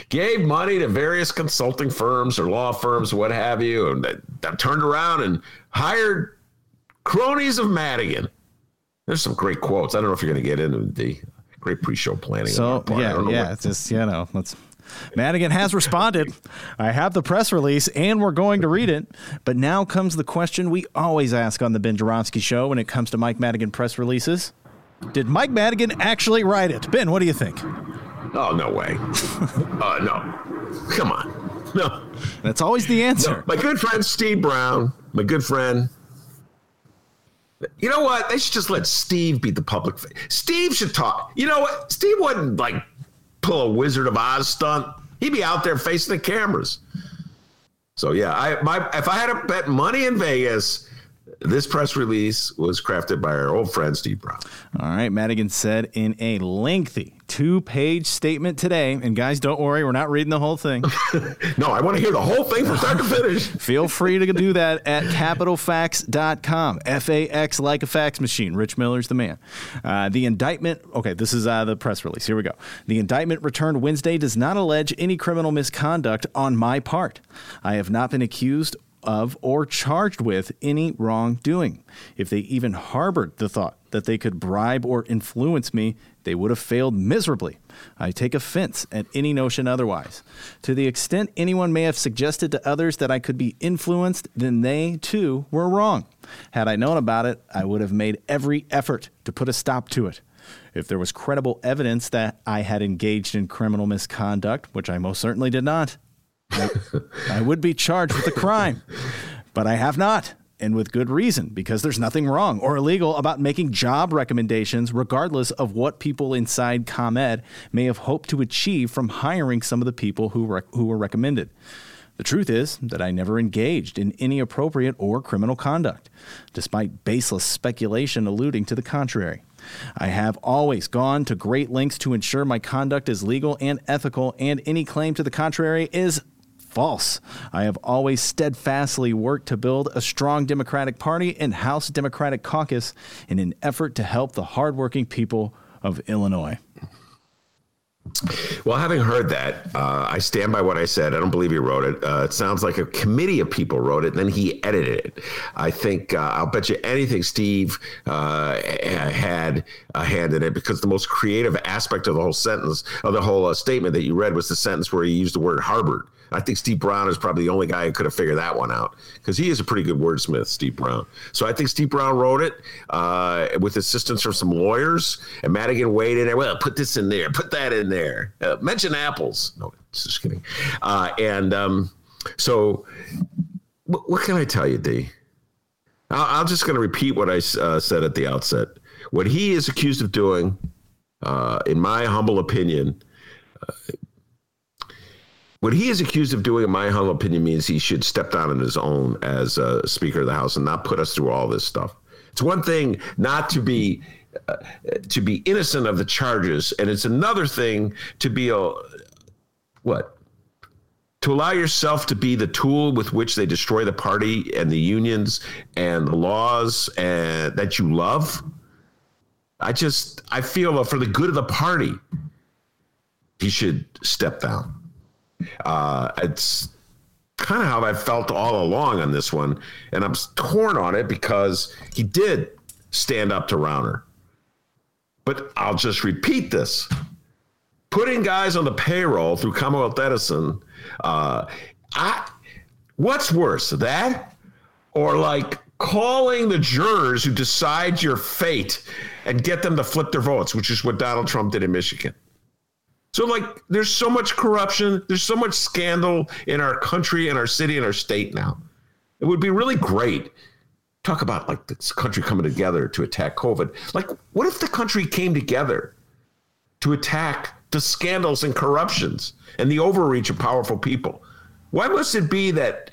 gave money to various consulting firms or law firms, what have you, and that turned around and hired cronies of Madigan. There's some great quotes. I don't know if you're going to get into the great pre-show planning. So yeah, yeah, it's just you know, let's Madigan has responded. I have the press release and we're going to read it. But now comes the question we always ask on the Ben Joravsky show when it comes to Mike Madigan press releases. Did Mike Madigan actually write it? Ben, what do you think? Oh, no way. uh, no. Come on. No. That's always the answer. No. My good friend Steve Brown, my good friend. You know what? They should just let Steve be the public. Steve should talk. You know what? Steve wouldn't like pull a Wizard of Oz stunt. He'd be out there facing the cameras. So yeah, I my if I had to bet money in Vegas, this press release was crafted by our old friend Steve Brown. All right, Madigan said in a lengthy two page statement today. And guys, don't worry, we're not reading the whole thing. no, I want to hear the whole thing from start to finish. Feel free to do that at capitolfax.com. F A X like a fax machine. Rich Miller's the man. Uh, the indictment, okay, this is uh, the press release. Here we go. The indictment returned Wednesday does not allege any criminal misconduct on my part. I have not been accused of or charged with any wrongdoing. If they even harbored the thought that they could bribe or influence me, they would have failed miserably. I take offense at any notion otherwise. To the extent anyone may have suggested to others that I could be influenced, then they, too, were wrong. Had I known about it, I would have made every effort to put a stop to it. If there was credible evidence that I had engaged in criminal misconduct, which I most certainly did not, I, I would be charged with a crime. But I have not and with good reason, because there's nothing wrong or illegal about making job recommendations, regardless of what people inside ComEd may have hoped to achieve from hiring some of the people who, rec- who were recommended. The truth is that I never engaged in any appropriate or criminal conduct, despite baseless speculation alluding to the contrary. I have always gone to great lengths to ensure my conduct is legal and ethical, and any claim to the contrary is false. I have always steadfastly worked to build a strong Democratic Party and House Democratic Caucus in an effort to help the hardworking people of Illinois. Well, having heard that, uh, I stand by what I said. I don't believe he wrote it. Uh, it sounds like a committee of people wrote it, and then he edited it. I think uh, I'll bet you anything Steve uh, had a hand in it because the most creative aspect of the whole sentence, of the whole uh, statement that you read, was the sentence where he used the word Harvard. I think Steve Brown is probably the only guy who could have figured that one out because he is a pretty good wordsmith, Steve Brown. So I think Steve Brown wrote it uh, with assistance from some lawyers, and Madigan weighed in there. Well, put this in there, put that in there. Uh, mention apples. No, just kidding. Uh, and um, so, w- what can I tell you, D? I- I'm just going to repeat what I uh, said at the outset. What he is accused of doing, uh, in my humble opinion, uh, what he is accused of doing, in my humble opinion, means he should step down on his own as a Speaker of the House and not put us through all this stuff. It's one thing not to be uh, to be innocent of the charges, and it's another thing to be a what to allow yourself to be the tool with which they destroy the party and the unions and the laws and that you love. I just I feel for the good of the party, he should step down. Uh, it's kind of how I felt all along on this one, and I'm torn on it because he did stand up to Rauner. But I'll just repeat this: putting guys on the payroll through Commonwealth Edison, uh, I, what's worse, that or like calling the jurors who decide your fate and get them to flip their votes, which is what Donald Trump did in Michigan. So, like, there's so much corruption, there's so much scandal in our country, in our city, in our state now. It would be really great. Talk about like this country coming together to attack COVID. Like, what if the country came together to attack the scandals and corruptions and the overreach of powerful people? Why must it be that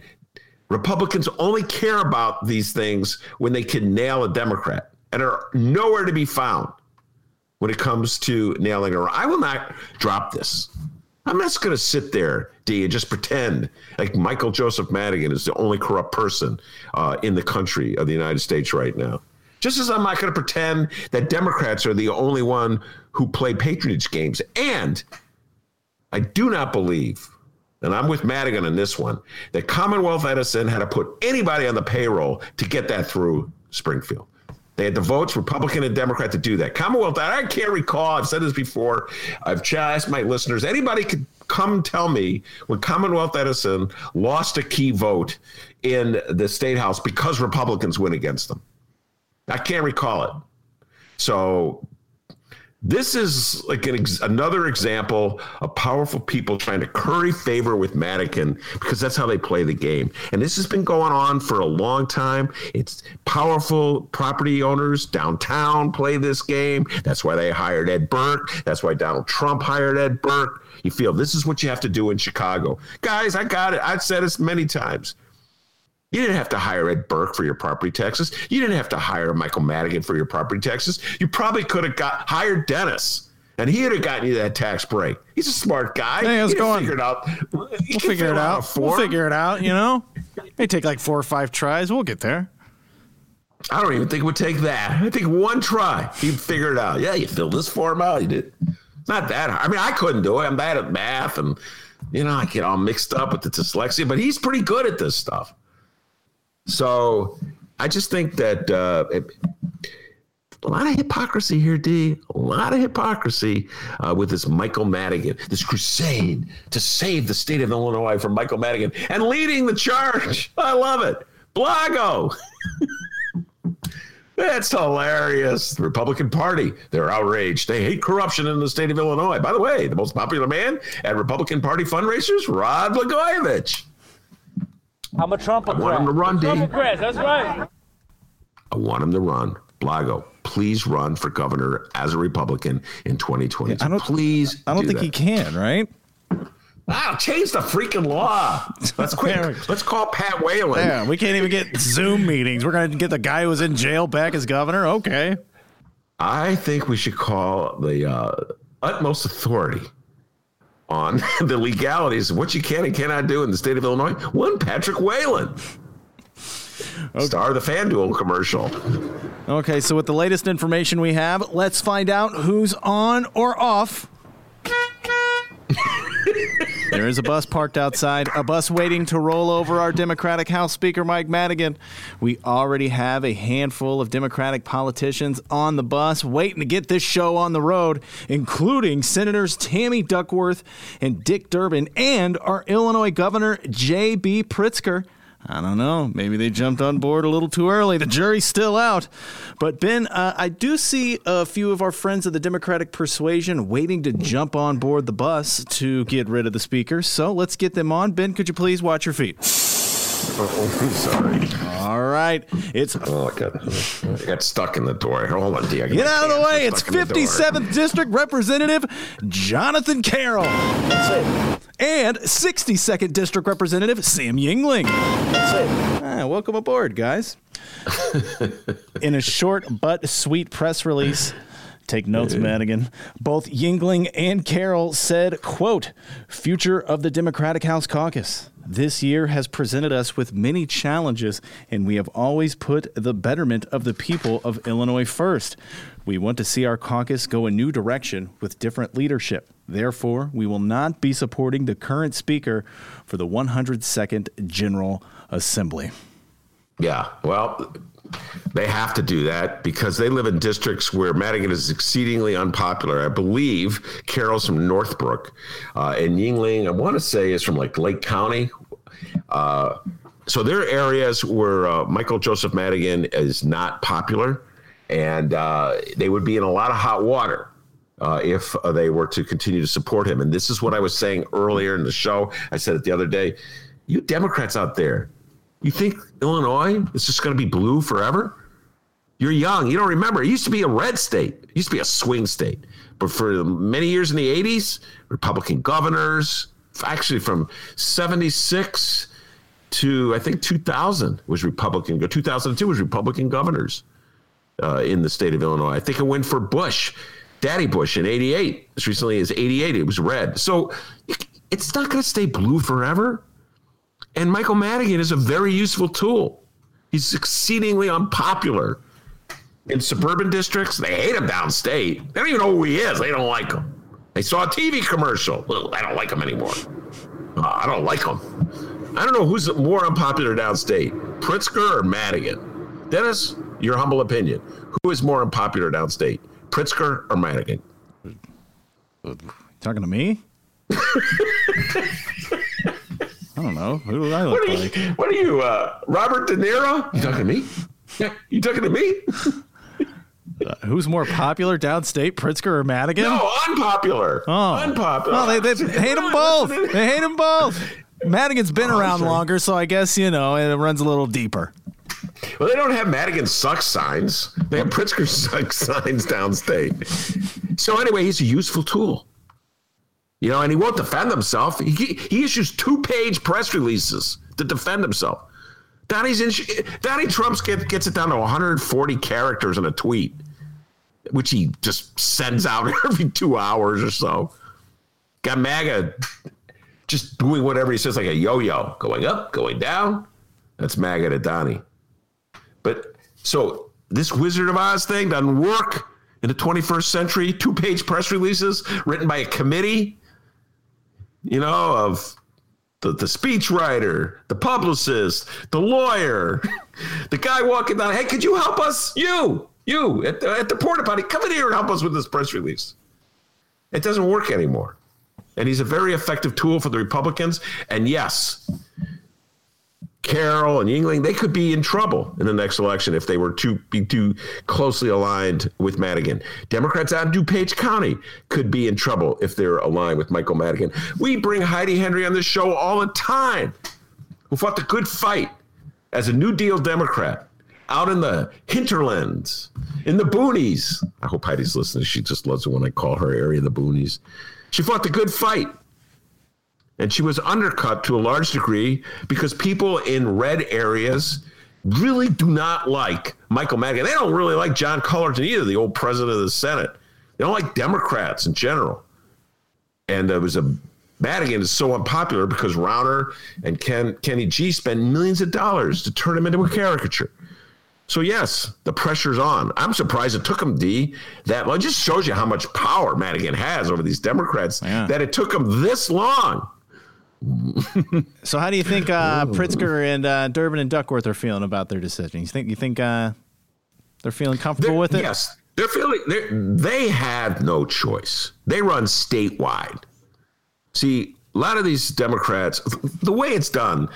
Republicans only care about these things when they can nail a Democrat and are nowhere to be found when it comes to nailing a her. I will not drop this. I'm not going to sit there, D, and just pretend like Michael Joseph Madigan is the only corrupt person uh, in the country of the United States right now. Just as I'm not going to pretend that Democrats are the only one who play patronage games. And I do not believe, and I'm with Madigan on this one, that Commonwealth Edison had to put anybody on the payroll to get that through Springfield. They had the votes, Republican and Democrat, to do that. Commonwealth, I can't recall. I've said this before. I've asked my listeners. Anybody could come tell me when Commonwealth Edison lost a key vote in the state house because Republicans went against them. I can't recall it. So this is like an ex- another example of powerful people trying to curry favor with Madigan because that's how they play the game. And this has been going on for a long time. It's powerful property owners downtown play this game. That's why they hired Ed Burke. That's why Donald Trump hired Ed Burke. You feel this is what you have to do in Chicago. Guys, I got it. I've said this many times. You didn't have to hire Ed Burke for your property taxes. You didn't have to hire Michael Madigan for your property taxes. You probably could have got hired Dennis, and he'd have gotten you that tax break. He's a smart guy. Hey, how's it going? Figure it out. We'll figure it out. We'll figure it out. You know, may take like four or five tries. We'll get there. I don't even think it would take that. I think one try, he'd figure it out. Yeah, you fill this form out. You did. Not that hard. I mean, I couldn't do it. I'm bad at math, and you know, I get all mixed up with the dyslexia. But he's pretty good at this stuff. So I just think that uh, it, a lot of hypocrisy here, D. A lot of hypocrisy uh, with this Michael Madigan, this crusade to save the state of Illinois from Michael Madigan and leading the charge. I love it. Blago. That's hilarious. The Republican Party, they're outraged. They hate corruption in the state of Illinois. By the way, the most popular man at Republican Party fundraisers, Rod Blagojevich. I'm a Trump I want him to run, D. That's right. I want him to run. Blago, please run for governor as a Republican in 2020. I don't- please. I don't do think that. he can, right? Ah, change the freaking law. Let's quick. Let's call Pat Whalen. Yeah, we can't even get Zoom meetings. We're gonna get the guy who was in jail back as governor. Okay. I think we should call the uh, utmost authority on the legalities of what you can and cannot do in the state of Illinois. One Patrick Whalen. Star of the FanDuel commercial. Okay, so with the latest information we have, let's find out who's on or off. There is a bus parked outside, a bus waiting to roll over our Democratic House Speaker Mike Madigan. We already have a handful of Democratic politicians on the bus waiting to get this show on the road, including Senators Tammy Duckworth and Dick Durbin and our Illinois Governor J.B. Pritzker. I don't know. Maybe they jumped on board a little too early. The jury's still out. But, Ben, uh, I do see a few of our friends of the Democratic persuasion waiting to jump on board the bus to get rid of the speaker. So let's get them on. Ben, could you please watch your feet? Oh, sorry. All right. It's Oh, I got, I got stuck in the door. Hold on, D. I got Get out of the way. It's stuck in the 57th District Representative Jonathan Carroll. And 62nd District Representative Sam Yingling. Ah, welcome aboard, guys. In a short but sweet press release, take notes, Madigan. Both Yingling and Carroll said, quote, future of the Democratic House Caucus. This year has presented us with many challenges, and we have always put the betterment of the people of Illinois first. We want to see our caucus go a new direction with different leadership. Therefore, we will not be supporting the current speaker for the 102nd General Assembly. Yeah, well, they have to do that because they live in districts where Madigan is exceedingly unpopular. I believe Carroll's from Northbrook, uh, and Yingling, I want to say, is from like Lake County. Uh, so there are areas where uh, Michael Joseph Madigan is not popular, and uh, they would be in a lot of hot water uh, if uh, they were to continue to support him. And this is what I was saying earlier in the show. I said it the other day. You Democrats out there, you think Illinois is just going to be blue forever? You're young. You don't remember. It used to be a red state. It used to be a swing state. But for many years in the 80s, Republican governors, actually from 76 to I think 2000 was Republican. 2002 was Republican governors uh, in the state of Illinois. I think it went for Bush, Daddy Bush in 88. As recently as 88, it was red. So it's not going to stay blue forever. And Michael Madigan is a very useful tool. He's exceedingly unpopular in suburban districts. They hate him downstate. They don't even know who he is. They don't like him. They saw a TV commercial. Well, I don't like him anymore. Uh, I don't like him. I don't know who's more unpopular downstate, Pritzker or Madigan. Dennis, your humble opinion. Who is more unpopular downstate, Pritzker or Madigan? Talking to me? I don't know. Who do I look What are like? you, what are you uh, Robert De Niro? You talking to me? Yeah, you talking to me? Uh, who's more popular downstate, Pritzker or Madigan? No, unpopular. Oh. Unpopular. Well, they, they hate them both. They hate them both. Madigan's been Oh, around sorry. longer, so I guess, you know, it runs a little deeper. Well, they don't have Madigan sucks signs. They have Pritzker sucks signs downstate. So anyway, he's a useful tool. You know, and he won't defend himself. He, he issues two-page press releases to defend himself. Donnie's in, Donnie Trump's get, gets it down to 140 characters in a tweet, which he just sends out every two hours or so. Got MAGA just doing whatever he says, like a yo-yo, going up, going down. That's MAGA to Donnie. But so this Wizard of Oz thing doesn't work in the 21st century. Two page press releases written by a committee, you know, of the, the speechwriter, the publicist, the lawyer, the guy walking down. Hey, could you help us? You, you at the, at the porta potty, come in here and help us with this press release. It doesn't work anymore. And he's a very effective tool for the Republicans. And yes, Carroll and Yingling, they could be in trouble in the next election if they were to be too closely aligned with Madigan. Democrats out in DuPage County could be in trouble if they're aligned with Michael Madigan. We bring Heidi Henry on this show all the time, who fought the good fight as a New Deal Democrat out in the hinterlands, in the boonies. I hope Heidi's listening. She just loves it when I call her area the boonies. She fought the good fight and she was undercut to a large degree because people in red areas really do not like Michael Madigan. They don't really like John Cullerton either, the old president of the Senate. They don't like Democrats in general. And it was a Madigan is so unpopular because Rauner and Ken, Kenny G spent millions of dollars to turn him into a caricature. So yes, the pressure's on. I'm surprised it took him D that well, it just shows you how much power Madigan has over these Democrats Yeah. that it took him this long. So, how do you think uh, Pritzker and uh, Durbin and Duckworth are feeling about their decision? You think you think uh, they're feeling comfortable They're- with it? Yes, they're feeling they're, they have no choice. They run statewide. See, a lot of these Democrats, the way it's done,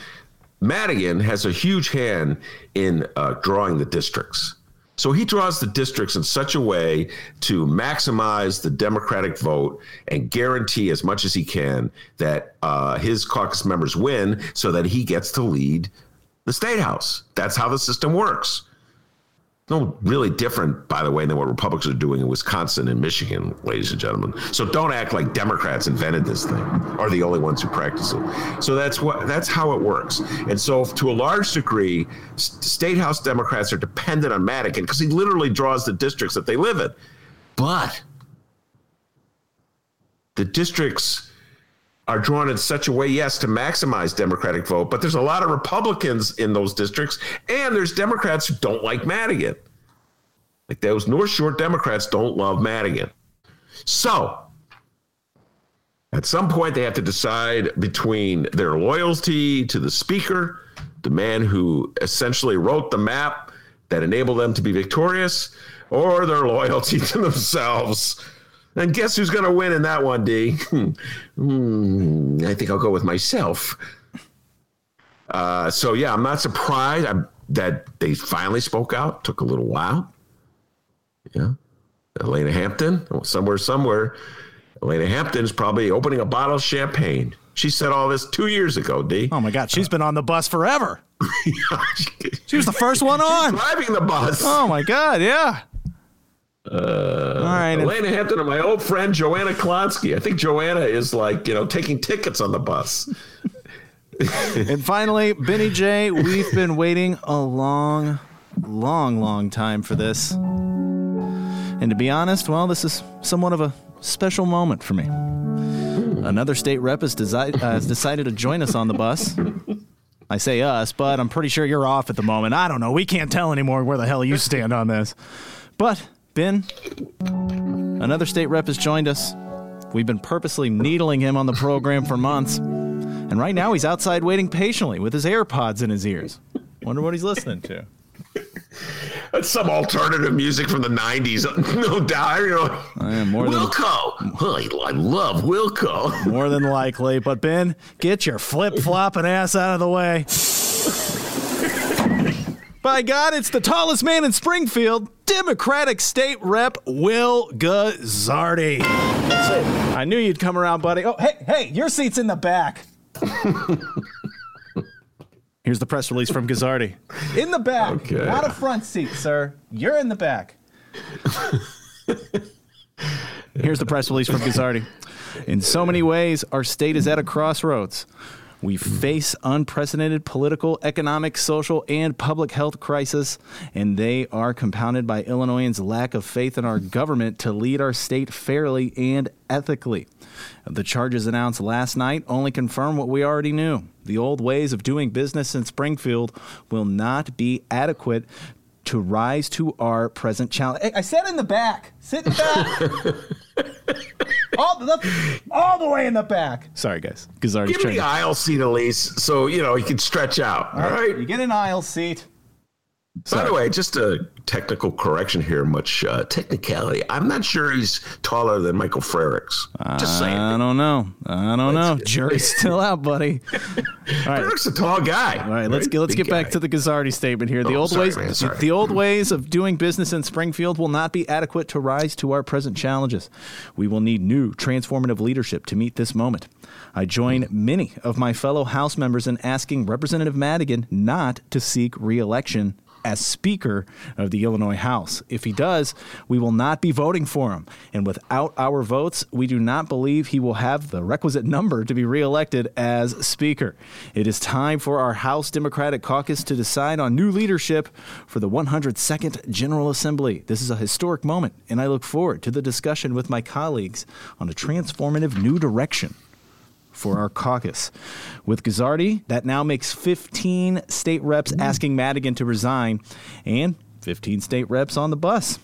Madigan has a huge hand in uh, drawing the districts. So he draws the districts in such a way to maximize the Democratic vote and guarantee as much as he can that uh, his caucus members win so that he gets to lead the state house. That's how the system works no really different, by the way, than what Republicans are doing in Wisconsin and Michigan, ladies and gentlemen. So don't act like Democrats invented this thing, are the only ones who practice it. So that's what that's how it works. And so, to a large degree, state house Democrats are dependent on Madigan because he literally draws the districts that they live in. But the districts are drawn in such a way, yes, to maximize Democratic vote, but there's a lot of Republicans in those districts, and there's Democrats who don't like Madigan. Like those North Shore Democrats don't love Madigan. So at some point, they have to decide between their loyalty to the speaker, the man who essentially wrote the map that enabled them to be victorious, or their loyalty to themselves. And guess who's going to win in that one, D? Hmm, I think I'll go with myself. Uh, so yeah, I'm not surprised I'm, that they finally spoke out. Took a little while. Yeah, Alaina Hampton, somewhere, somewhere. Alaina Hampton's probably opening a bottle of champagne. She said all this two years ago, D. Oh my God, she's been on the bus forever. she was the first one on. driving the bus. Oh my God, yeah. Uh, all right, Alaina Hampton and my old friend Joanna Klonsky. I think Joanna is like you know taking tickets on the bus. and finally, Benny J, we've been waiting a long, long, long time for this. And to be honest, well, this is somewhat of a special moment for me. Another state rep has, desi- uh, has decided to join us on the bus. I say us, but I'm pretty sure you're off at the moment. I don't know. We can't tell anymore where the hell you stand on this. But, Ben, another state rep has joined us. We've been purposely needling him on the program for months. And right now he's outside waiting patiently with his AirPods in his ears. Wonder what he's listening to. That's some alternative music from the '90s, no doubt. You know, I more Wilco. Than, oh, I love Wilco. More than likely, but Ben, get your flip flopping ass out of the way. By God, it's the tallest man in Springfield, Democratic State Rep Will Guzzardi. I knew you'd come around, buddy. Oh, hey, hey, your seat's in the back. Here's the press release from Guzzardi. In the back, okay. not a front seat, sir. You're in the back. Here's the press release from Guzzardi. In so many ways, our state is at a crossroads. We face unprecedented political, economic, social, and public health crisis, and they are compounded by Illinoisans' lack of faith in our government to lead our state fairly and ethically. The charges announced last night only confirm what we already knew. The old ways of doing business in Springfield will not be adequate to rise to our present challenge. Hey, I said in the back. Sit in the back. all, the, all the way in the back. Sorry, guys. Give me the aisle seat, Elise, so you know you can stretch out. All right. right. You get an aisle seat. By the way, just a technical correction here, much uh, technicality. I'm not sure he's taller than Michael Frerichs. Just saying. I don't know. I don't know. Jury's still out, buddy. All right. Frerich's a tall guy. All right, let's get let's Big get back to the Guzzardi statement here. The oh, old sorry, ways man, the old ways of doing business in Springfield will not be adequate to rise to our present challenges. We will need new transformative leadership to meet this moment. I join many of my fellow House members in asking Representative Madigan not to seek reelection as Speaker of the Illinois House. If he does, we will not be voting for him. And without our votes, we do not believe he will have the requisite number to be reelected as Speaker. It is time for our House Democratic Caucus to decide on new leadership for the 102nd General Assembly. This is a historic moment, and I look forward to the discussion with my colleagues on a transformative new direction for our caucus. With Guzzardi, that now makes 15 state reps asking Madigan to resign and 15 state reps on the bus.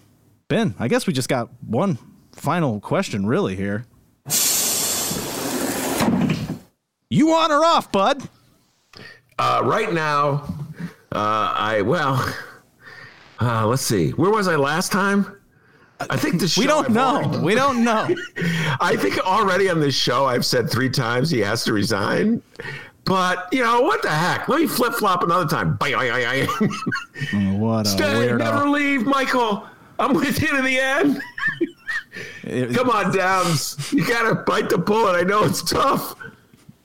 Ben, I guess we just got one final question, really, here. You on or off, bud? Uh, right now, uh, I, well, uh, let's see. Where was I last time? I think the show. We don't I've know. Already, we don't know. I think already on this show I've said three times he has to resign. But you know what the heck? Let me flip flop another time. oh, what a Stay, weirdo. never leave, Michael. I'm with you to the end. Come on, Downs. You gotta bite the bullet. I know it's tough.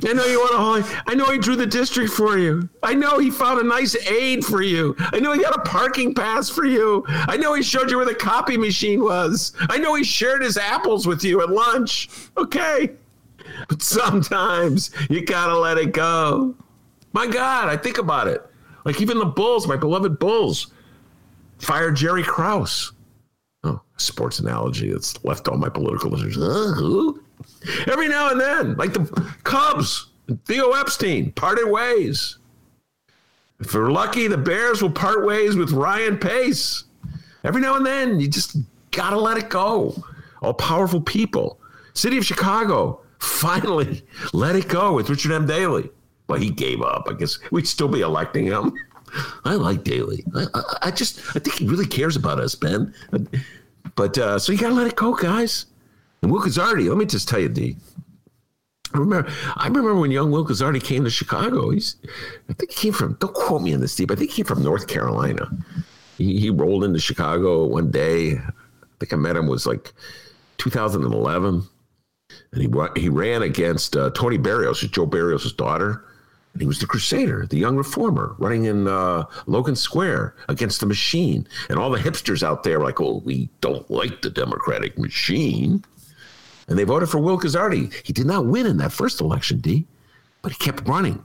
I know you want to. I know he drew the district for you. I know he found a nice aid for you. I know he got a parking pass for you. I know he showed you where the copy machine was. I know he shared his apples with you at lunch. Okay. But sometimes you gotta let it go. My God, I think about it. Like even the Bulls, my beloved Bulls, fired Jerry Krause. Oh, sports analogy that's left all my political listeners. Uh, who? Every now and then, like the Cubs, Theo Epstein parted ways. If we're lucky, the Bears will part ways with Ryan Pace. Every now and then, you just gotta let it go. All powerful people. City of Chicago, finally let it go with Richard M. Daley. Well, he gave up. I guess we'd still be electing him. I like Daley. I, I, I just, I think he really cares about us, Ben. But uh, so you gotta let it go, guys. And Will Guzzardi, let me just tell you, the I remember, I remember when young Will Guzzardi came to Chicago. He's, I think he came from. Don't quote me on this, Steve. I think he came from North Carolina. He, he rolled into Chicago one day. I think I met him was like 2011, and he he ran against uh, Toni Berrios, Joe Berrios' daughter. And he was the crusader, the young reformer, running in uh, Logan Square against the machine. And all the hipsters out there were like, oh, we don't like the Democratic machine and they voted for Will Guzzardi. He did not win in that first election, D, but he kept running,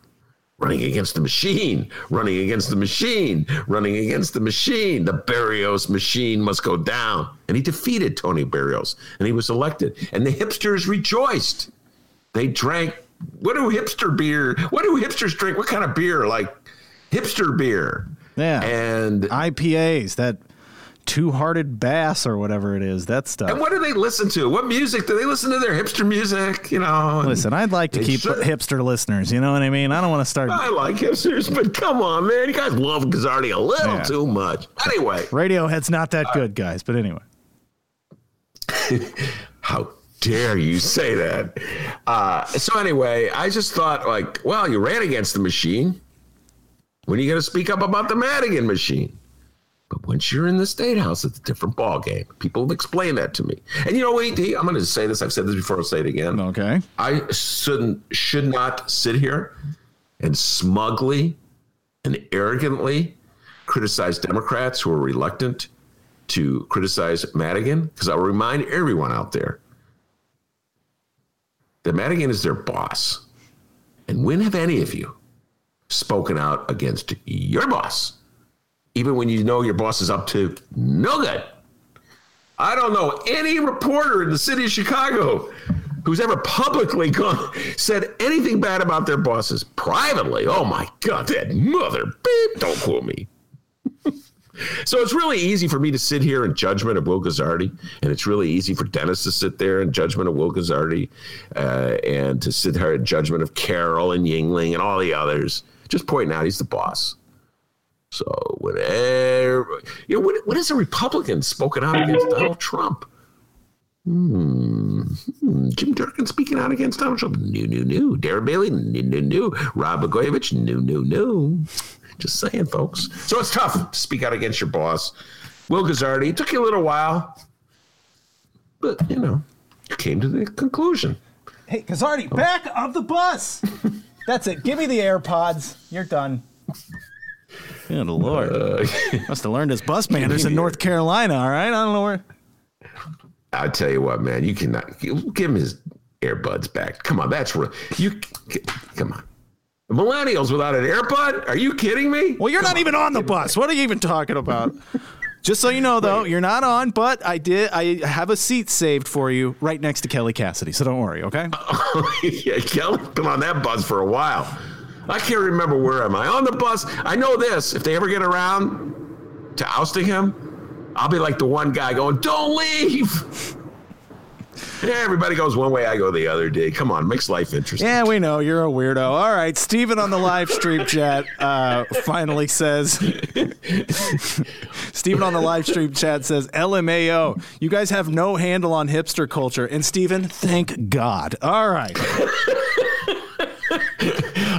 running against the machine, running against the machine, running against the machine. The Berrios machine must go down. And he defeated Toni Berrios and he was elected. And the hipsters rejoiced. They drank. What do hipster beer? What do hipsters drink? What kind of beer? Like hipster beer. Yeah. And IPAs that two hearted bass or whatever it is. That stuff. And what do they listen to? What music do they listen to? Their hipster music, you know. Listen, I'd like to keep should. hipster listeners. You know what I mean? I don't want to start. I like hipsters, but come on, man, you guys love Guzzardi a little yeah. too much. Anyway, Radiohead's not that good, guys. But anyway, how dare you say that? Uh, so anyway, I just thought like, well, you ran against the machine. When are you going to speak up about the Madigan machine? But once you're in the state house, it's a different ball game. People have explained that to me. And you know what, ED, I'm going to say this. I've said this before. I'll say it again. Okay. I shouldn't should not sit here and smugly and arrogantly criticize Democrats who are reluctant to criticize Madigan because I'll remind everyone out there that Madigan is their boss. And when have any of you spoken out against your boss? Even when you know your boss is up to no good. I don't know any reporter in the city of Chicago who's ever publicly gone, said anything bad about their bosses privately. Oh my God, that mother beep, don't quote me. so it's really easy for me to sit here in judgment of Will Guzzardi, and it's really easy for Dennis to sit there in judgment of Will Guzzardi, uh, and to sit here in judgment of Carroll and Yingling and all the others. Just pointing out he's the boss. So whatever, you know, what, what has a Republican spoken out against Donald Trump? Hmm. hmm. Jim Durkin speaking out against Donald Trump. New, new, new. Darren Bailey. New, new, new. Rob Blagojevich. New, new, new. Just saying, folks. So it's tough to speak out against your boss. Will Guzzardi. It took you a little while, but you know, you came to the conclusion. Hey, Guzzardi, oh. back of the bus. That's it. Give me the AirPods. You're done. Good lord. Uh, Must have learned his bus manners in North Carolina, all right? I don't know where. I tell you what, man, you cannot give him his earbuds back. Come on, that's real. You come on. Millennials without an earbud? Are you kidding me? Well, you're come not on. even on the bus. What are you even talking about? Just so you know, though, you're not on, but I did. I have a seat saved for you right next to Kelly Cassidy, so don't worry, okay? yeah, Kelly, been on that bus for a while. I can't remember where am I on the bus. I know this: if they ever get around to ousting him, I'll be like the one guy going, "Don't leave." Yeah, everybody goes one way, I go the other. Day, come on, makes life interesting. Yeah, we know you're a weirdo. All right, Steven on the live stream chat uh, finally says. Steven on the live stream chat says, "LMAO, you guys have no handle on hipster culture." And Steven, thank God. All right.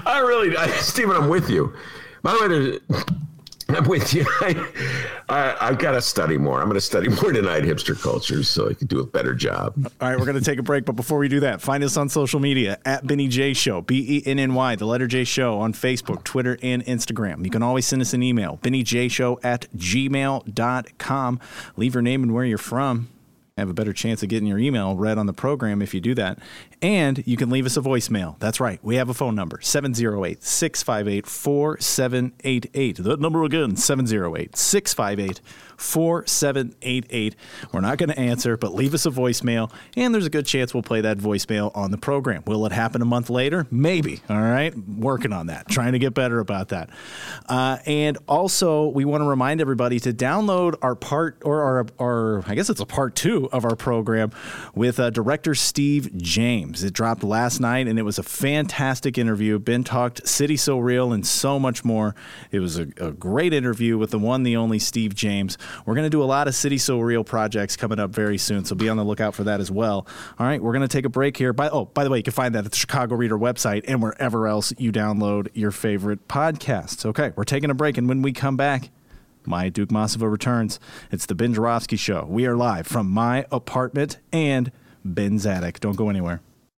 I really, I, Stephen, I'm with you. By the way, I'm with you. I, I, have got to study more. I'm going to study more tonight, hipster culture, so I can do a better job. All right, we're going to take a break. But before we do that, find us on social media at Benny J Show, B E N N Y, the letter J Show on Facebook, Twitter, and Instagram. You can always send us an email, BennyJShow at gmail.com. Leave your name and where you're from have a better chance of getting your email read on the program if you do that. And you can leave us a voicemail. That's right. We have a phone number 708 658 4788. That number again 708 658 4788. We're not going to answer, but leave us a voicemail, and there's a good chance we'll play that voicemail on the program. Will it happen a month later? Maybe. All right. Working on that, trying to get better about that. Uh, and also, we want to remind everybody to download our part, or our, our, I guess it's a part two of our program with uh, director Steve James. It dropped last night, and it was a fantastic interview. Ben talked City So Real and so much more. It was a, a great interview with the one, the only Steve James. We're going to do a lot of City So Real projects coming up very soon, so be on the lookout for that as well. All right, we're going to take a break here. By oh, by the way, you can find that at the Chicago Reader website and wherever else you download your favorite podcasts. Okay, we're taking a break, and when we come back. My Duke Masova returns. It's the Ben Joravsky Show. We are live from my apartment and Ben's attic. Don't go anywhere.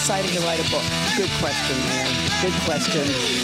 deciding to write a book? Good question, man. Good question.